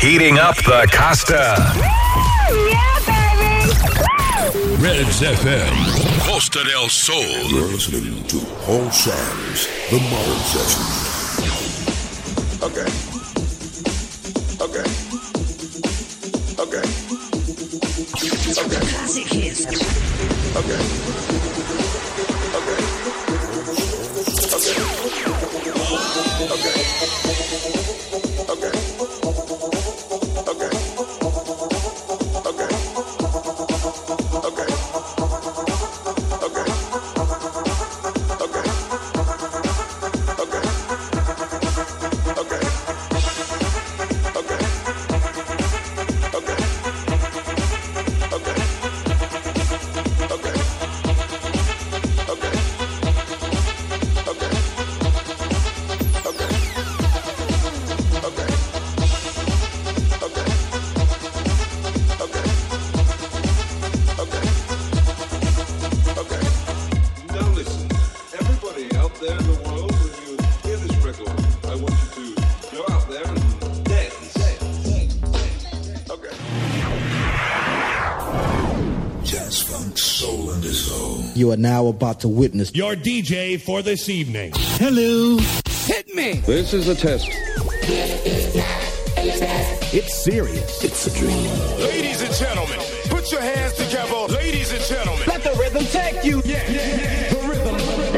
Heating up the Costa. Yeah, baby. Redz FM, Costa del Sol. You're listening to Paul Sam's The Modern Session. Okay. Okay. Okay. Okay. Classic hits. Okay. Okay. Okay. Okay. You are now about to witness Your DJ for this evening. Hello. Hit me. This is a test. It's serious. It's a dream. Ladies and gentlemen, put your hands together. Ladies and gentlemen. Let the rhythm take you. Yeah, yeah, yeah. The rhythm.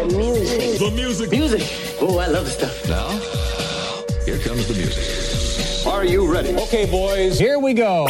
The music. The music. Music. Oh, I love the stuff. Now, here comes the music. Are you ready? Okay, boys, here we go.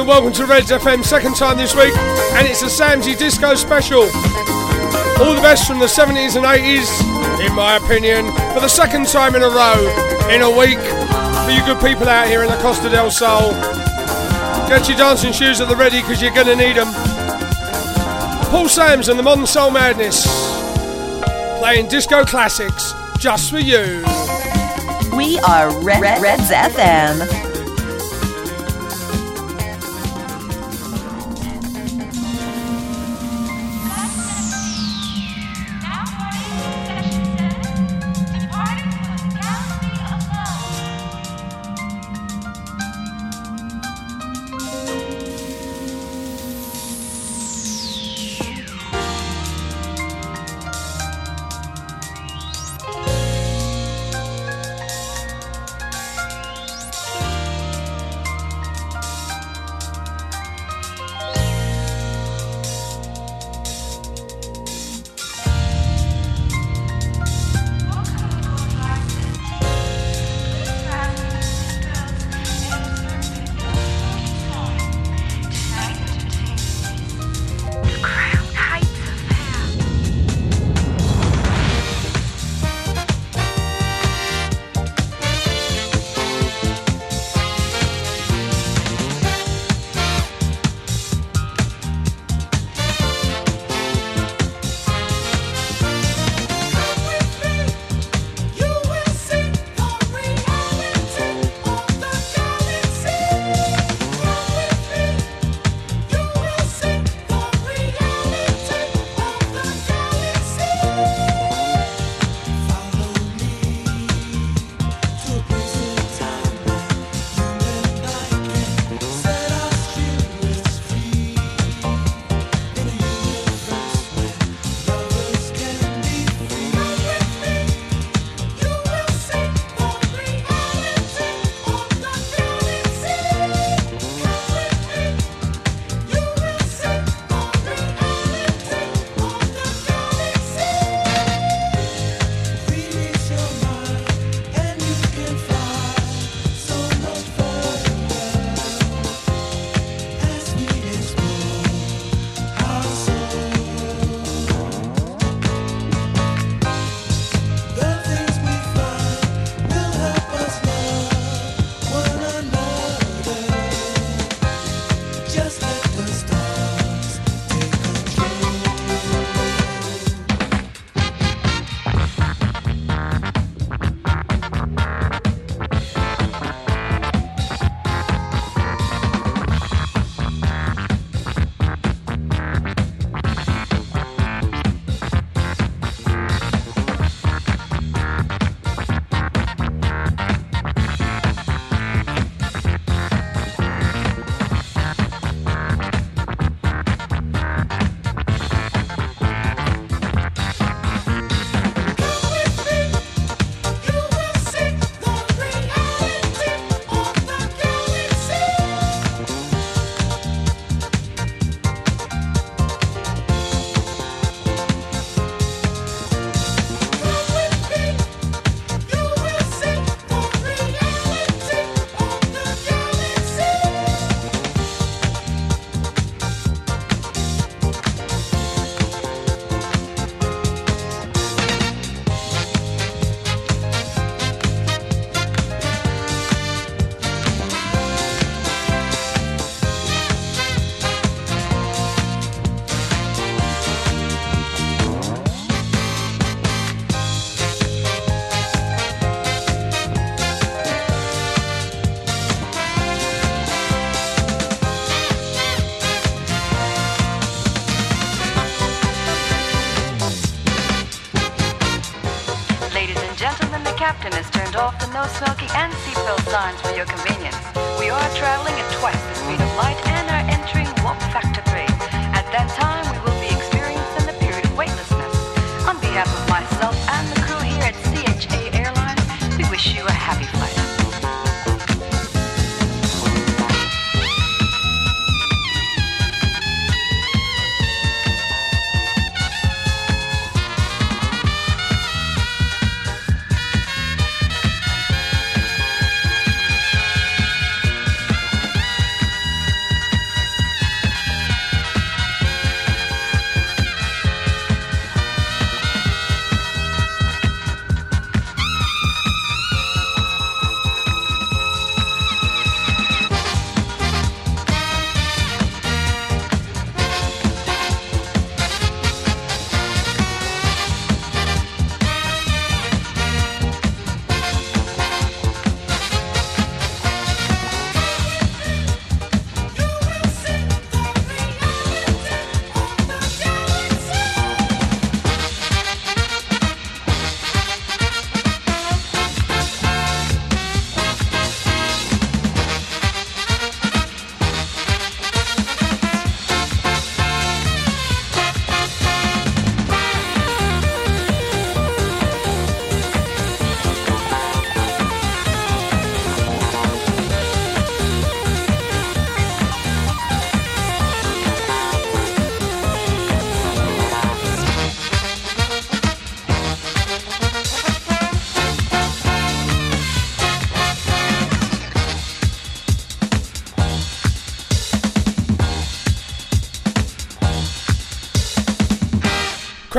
Evening, welcome to Redz FM, second time this week, and it's a Samsy Disco special. All the best from the 70s and 80s, in my opinion, for the second time in a row, in a week, for you good people out here in the Costa del Sol. Get your dancing shoes at the ready, because you're going to need them. Paul Sams and the Modern Soul Madness, playing disco classics, just for you. We are Red, Red, Redz FM.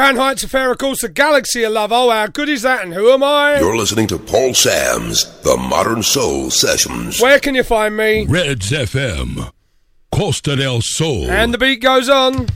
Crown Heights affair, of course, the galaxy of love. Oh, how good is that? And who am I? You're listening to Paul Sam's The Modern Soul Sessions. Where can you find me? Redz FM, Costa del Sol. And the beat goes on.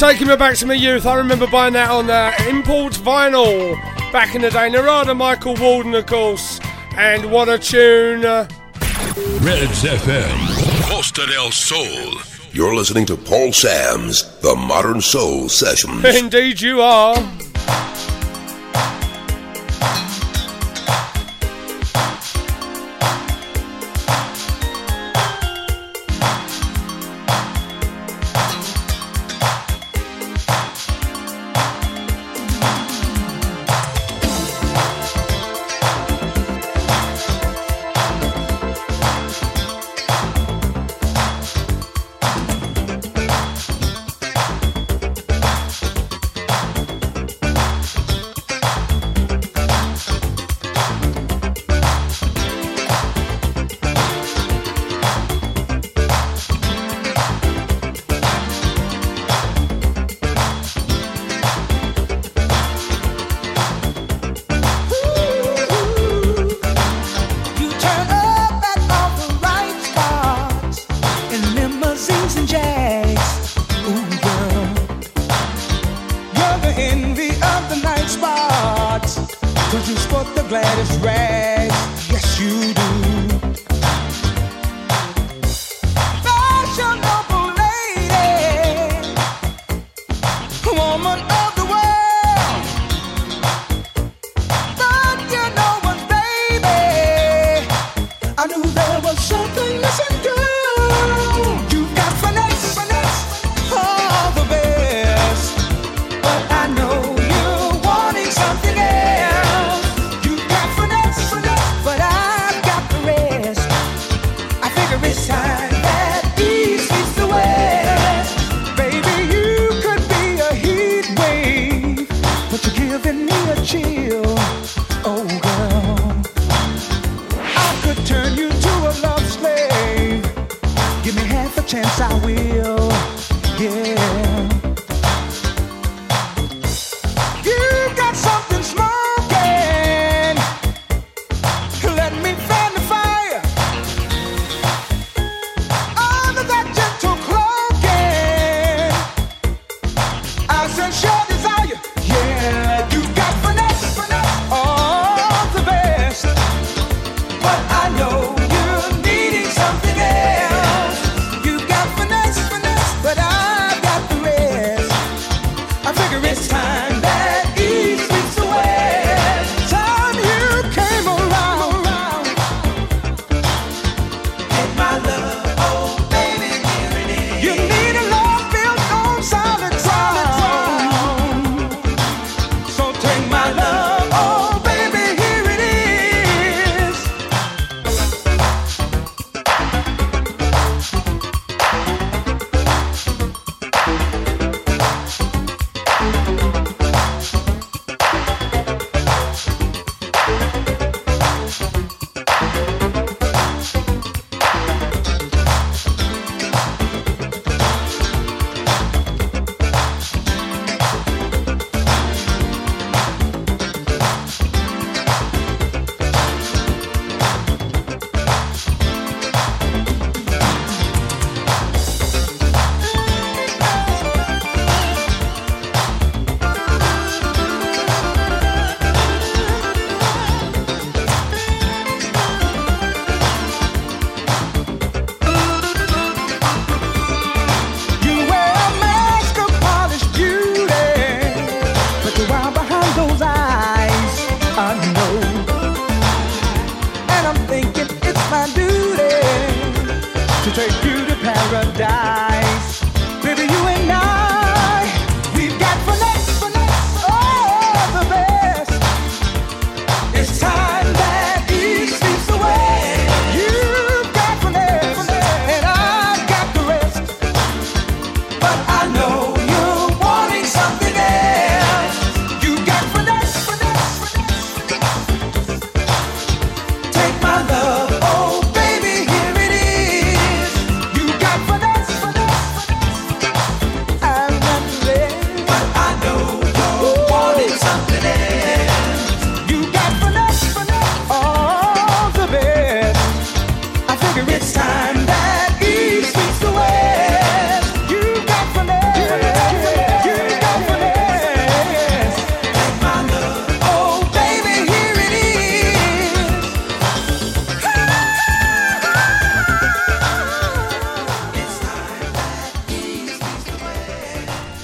Taking me back to my youth. I remember buying that on uh, import vinyl back in the day. Narada Michael Walden, of course. And what a tune. Redz FM, Costa del Sol. You're listening to Paul Sam's The Modern Soul Sessions. Indeed, you are.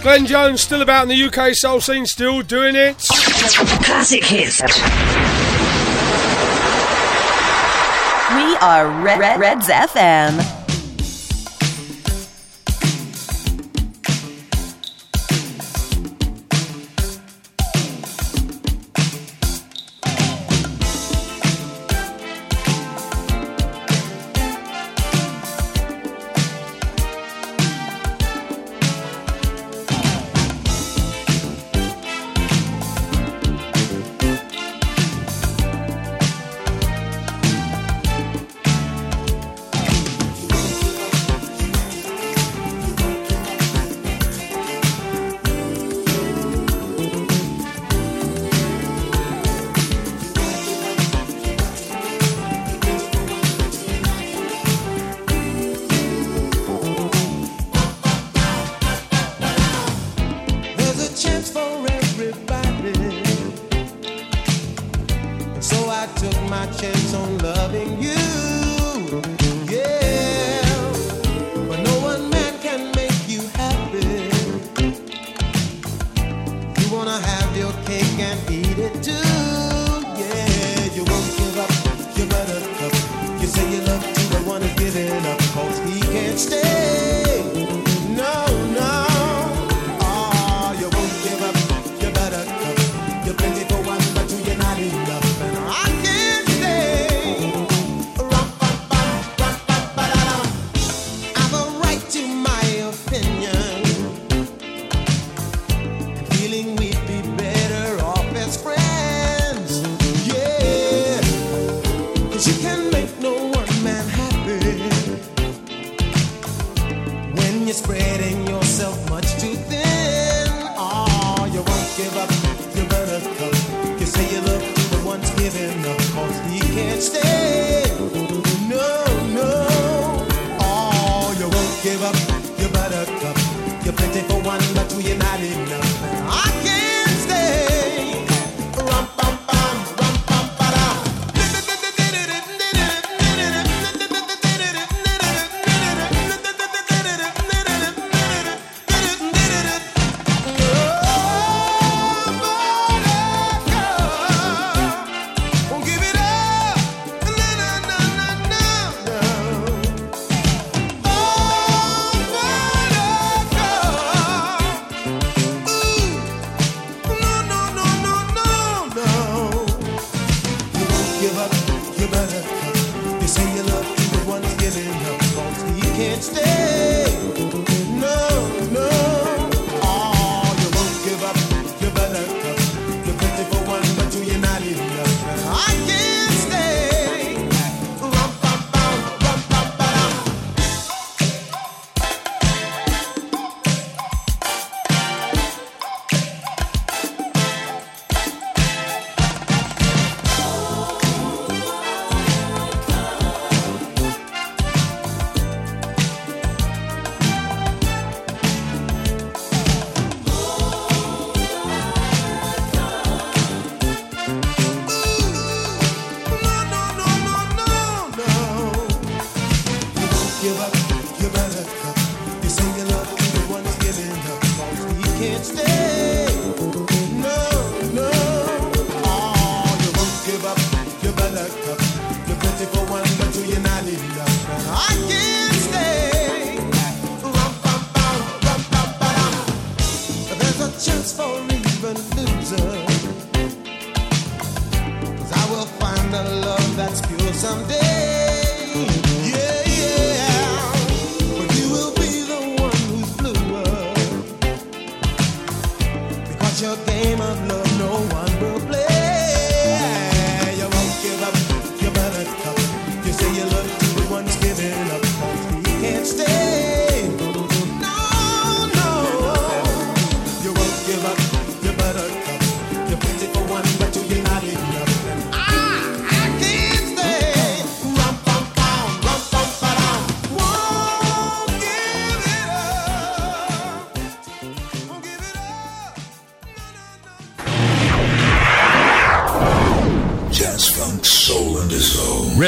Glenn Jones still about in the UK soul scene, still doing it. Classic hits. We are Red, Red Redz FM.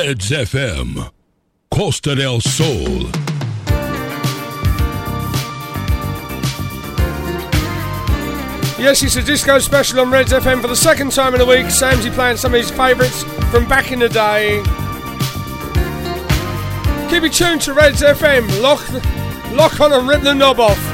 Redz FM, Costa del Sol. Yes, it's a disco special on Redz FM for the second time in a week. Samsy playing some of his favourites from back in the day. Keep it tuned to Redz FM. Lock, lock on and rip the knob off.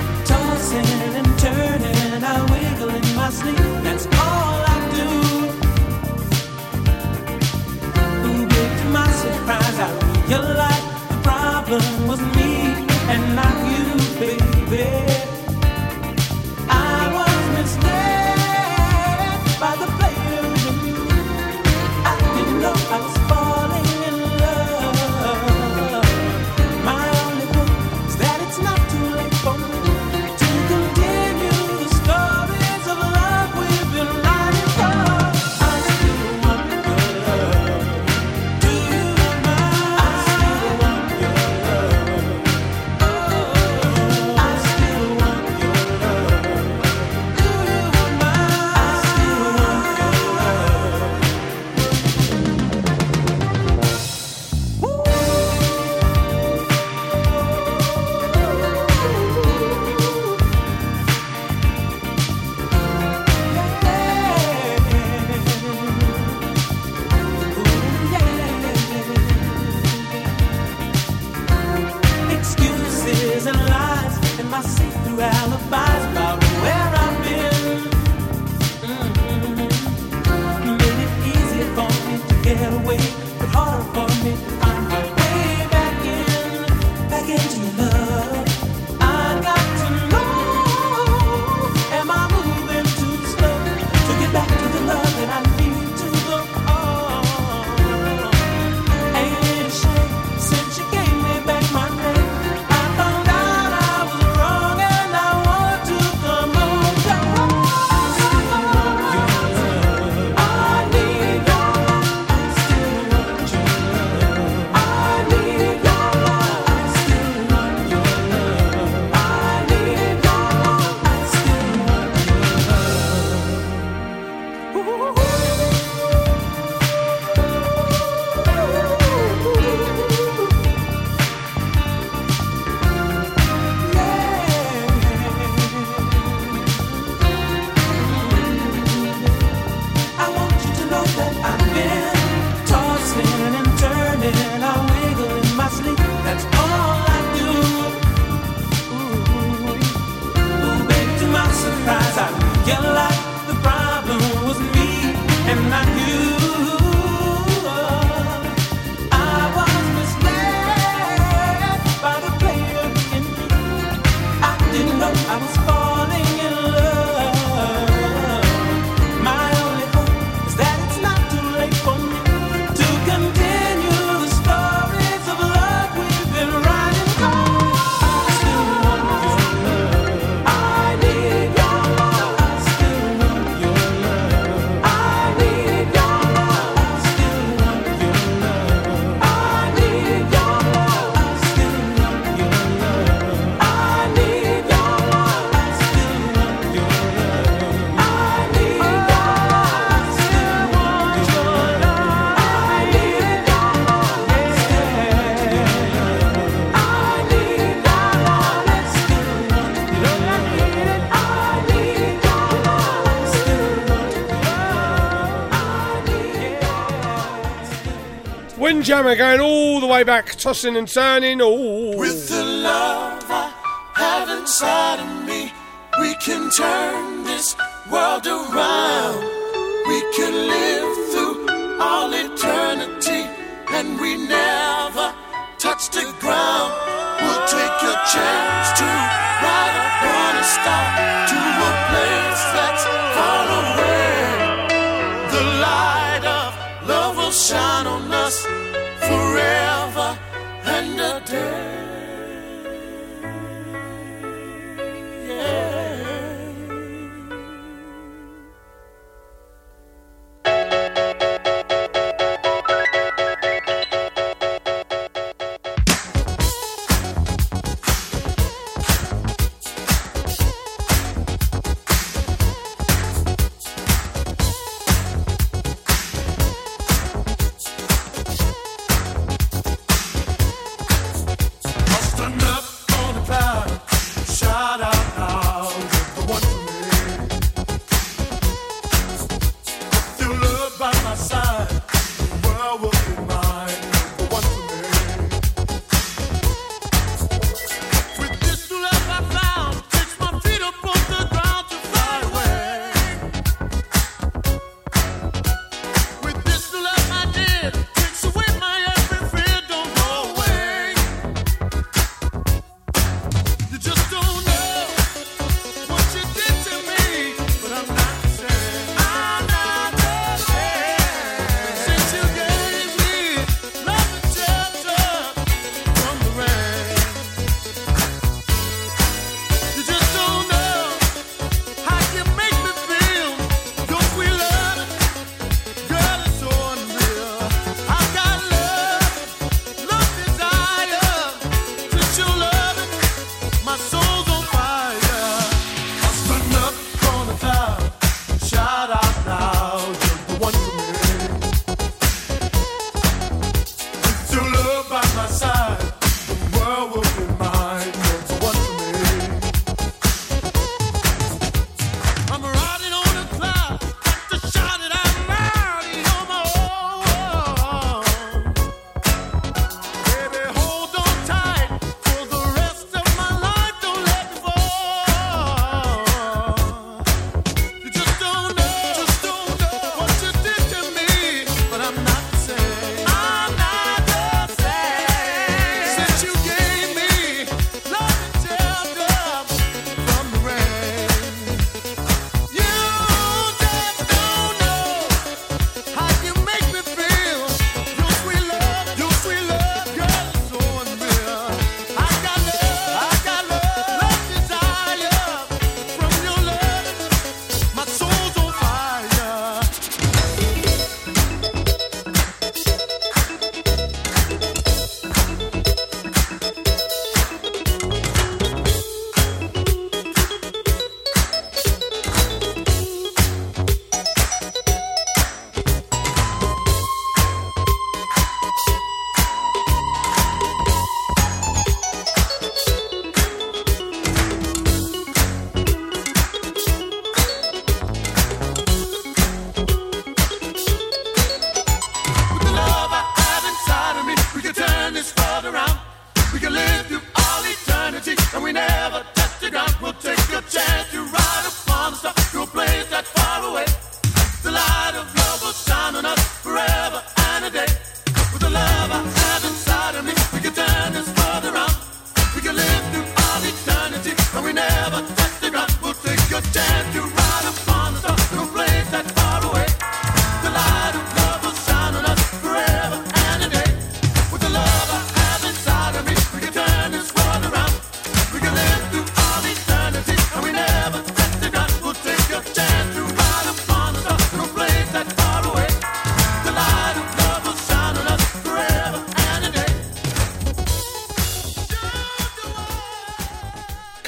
jammer going all the way back, tossing and turning. Ooh.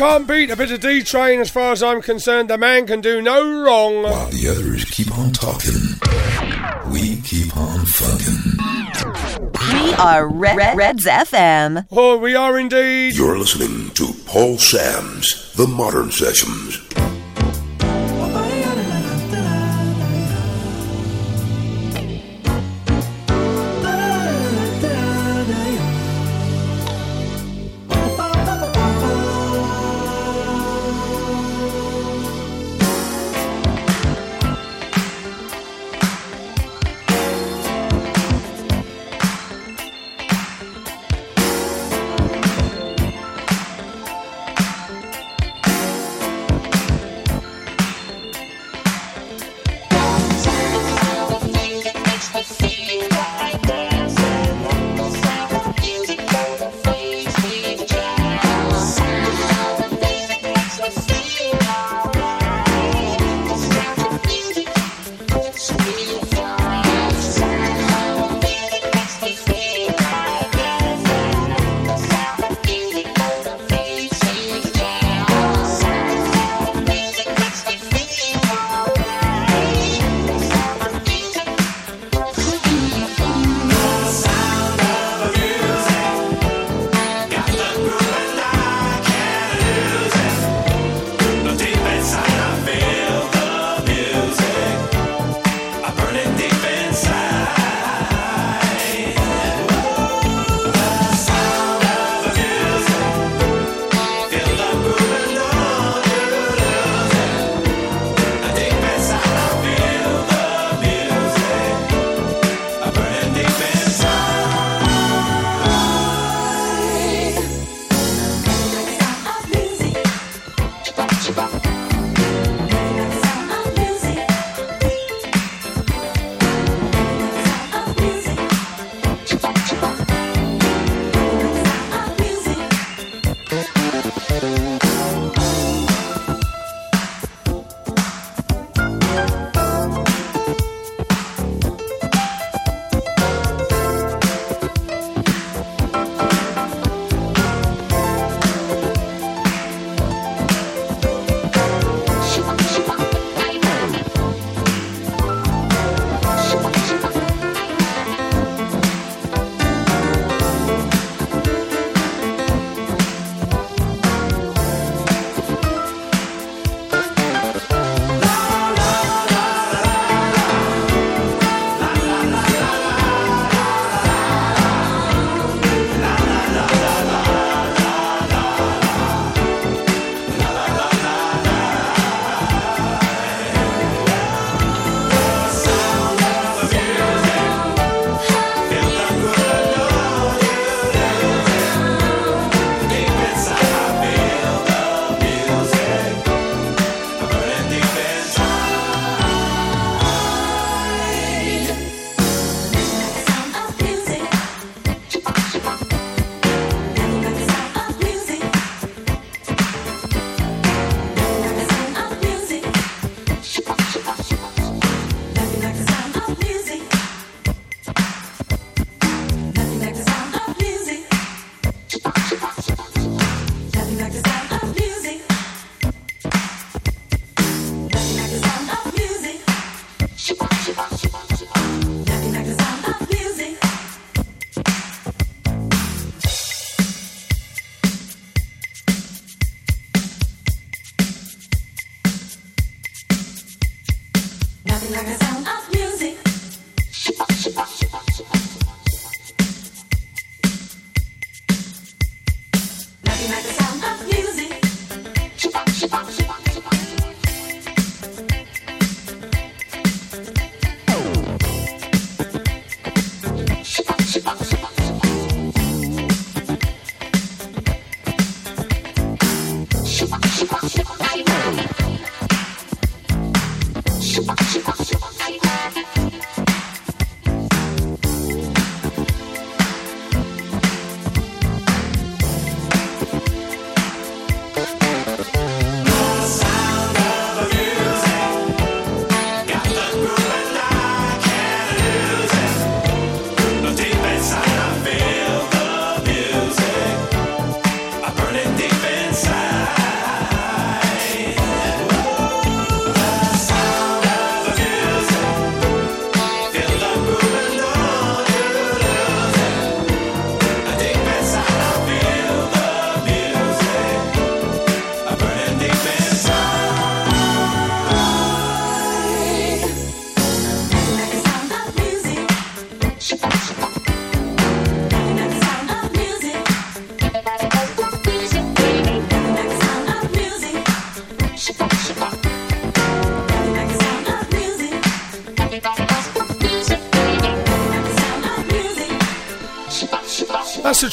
Can't beat a bit of D Train as far as I'm concerned. The man can do no wrong. While the others keep on talking, we keep on fucking. We are Red, Red Redz FM. Oh, we are indeed. You're listening to Paul Sam's The Modern Sessions.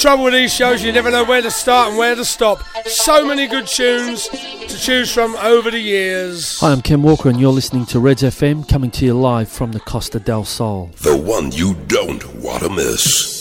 trouble with these shows, you never know where to start and where to stop. So many good tunes to choose from over the years. Hi, I'm Ken Walker, and you're listening to Redz FM coming to you live from the Costa del Sol. The one you don't want to miss.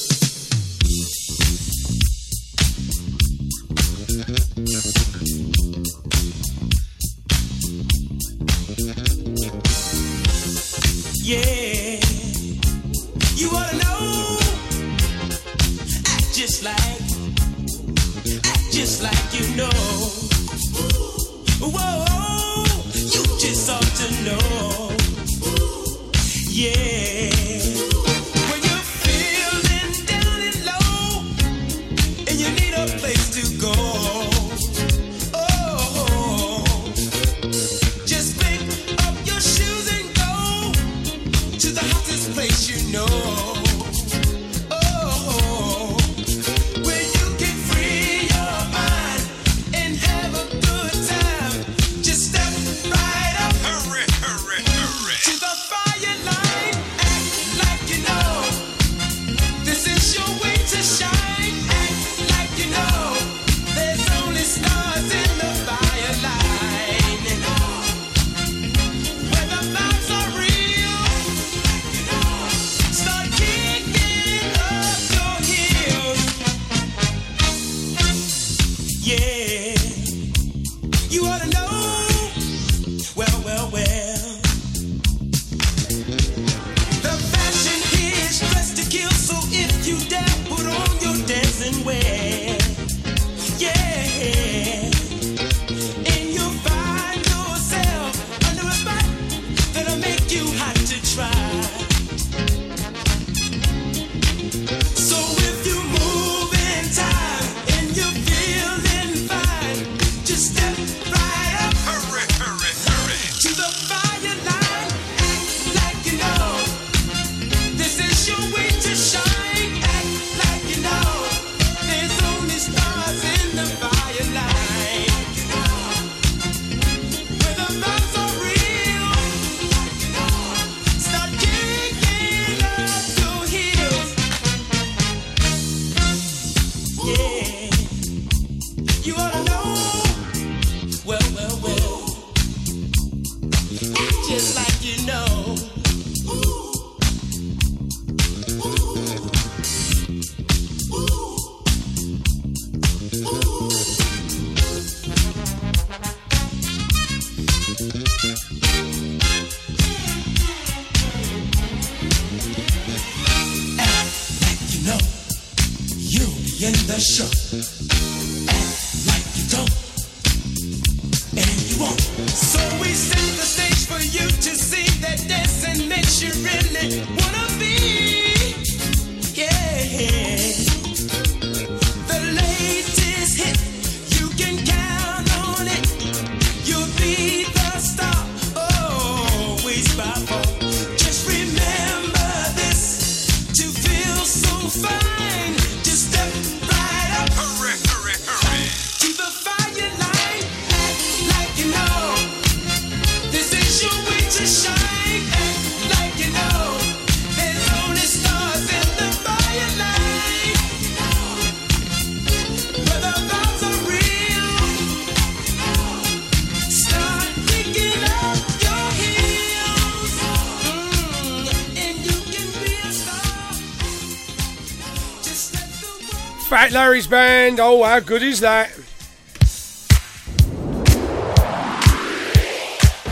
Oh, how good is that?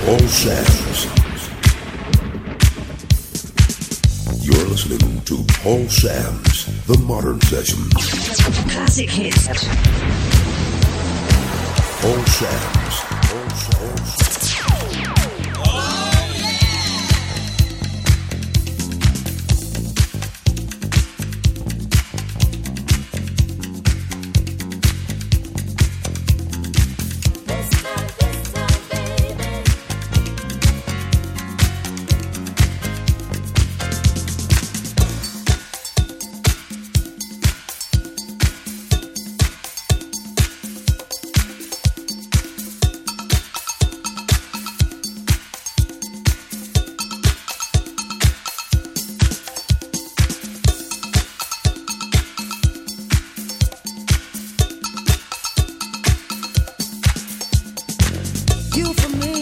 All Sands. You're listening to Paul Sam's The Modern Session. Classic hits. Paul Sam's. you for me.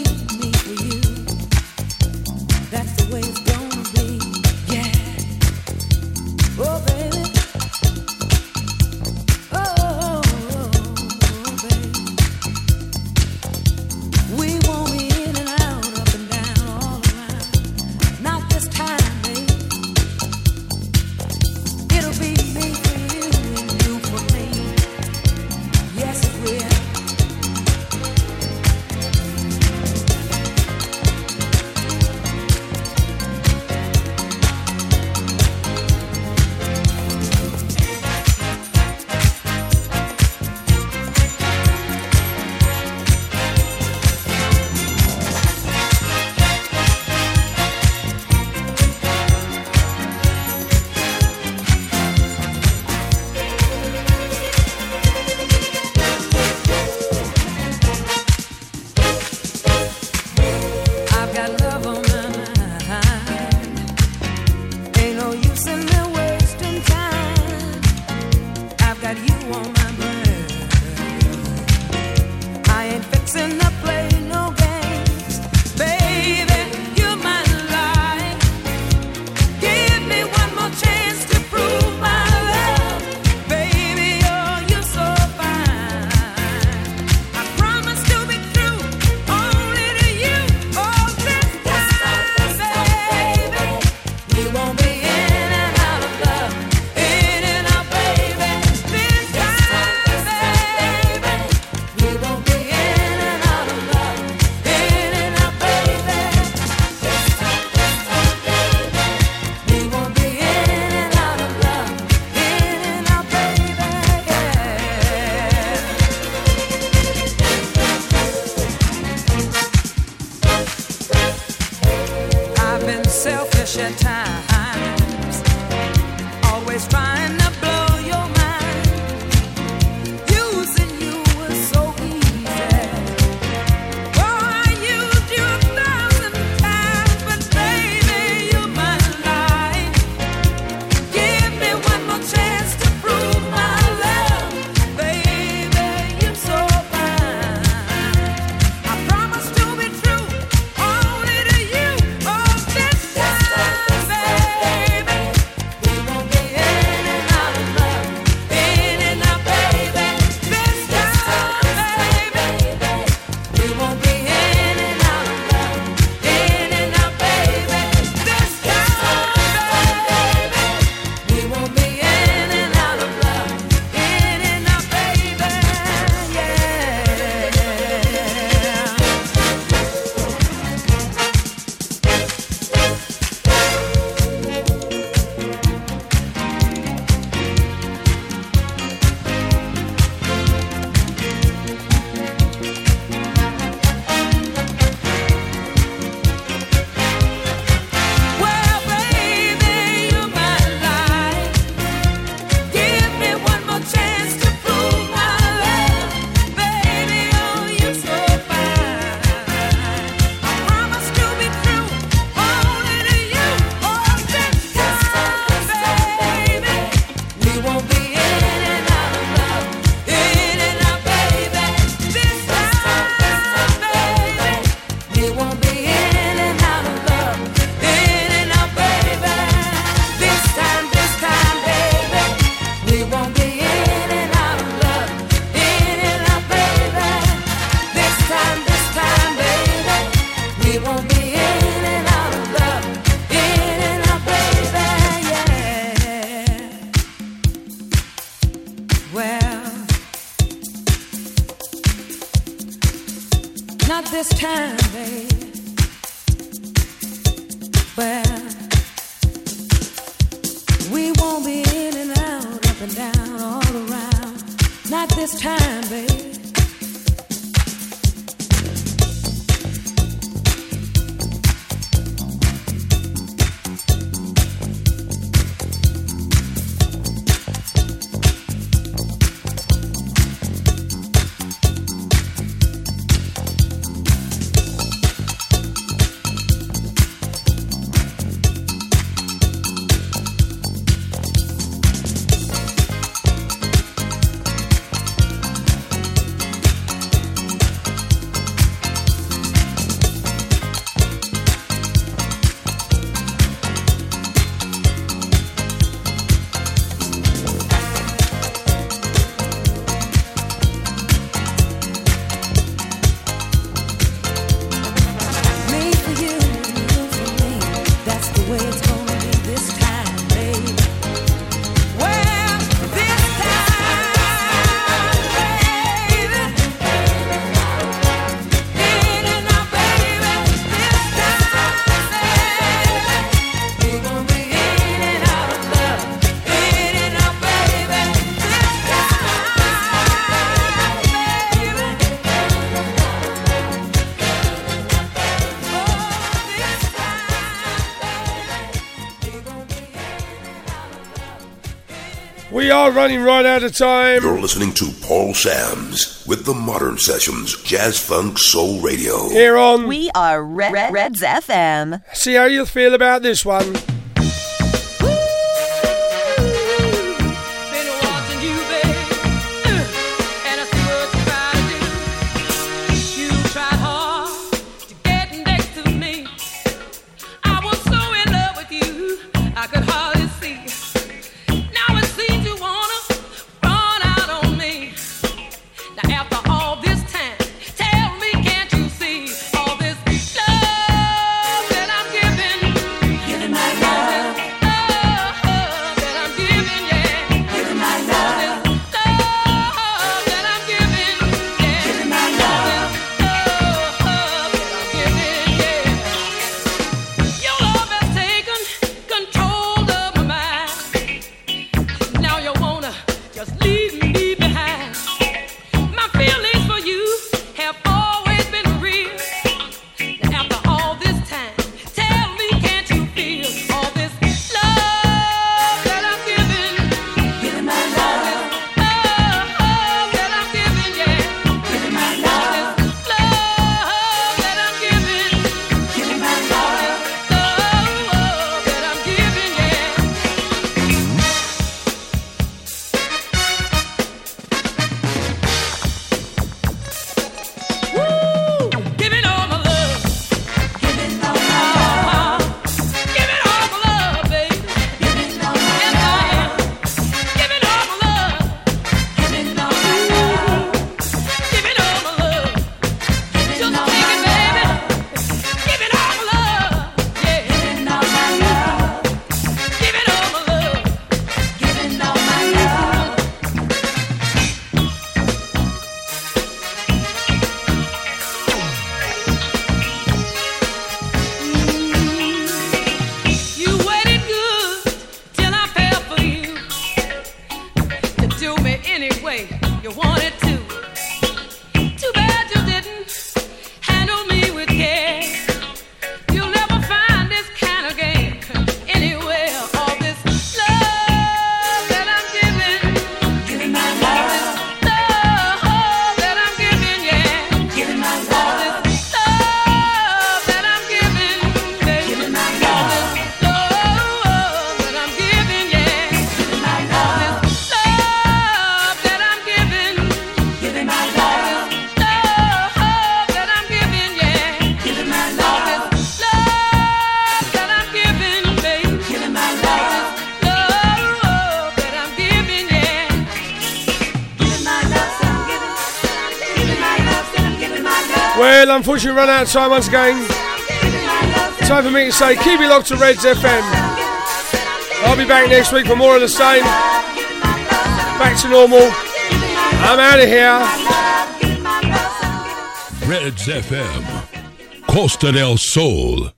are running right out of time. You're listening to Paul Sam's with the Modern Sessions Jazz Funk Soul Radio. Here on We Are Red, Red Redz FM. See how you feel about this one. Unfortunately, run out of time once again. Time for me to say keep it locked to Redz FM. I'll be back next week for more of the same. Back to normal. I'm out of here. Redz FM, Costa del Sol.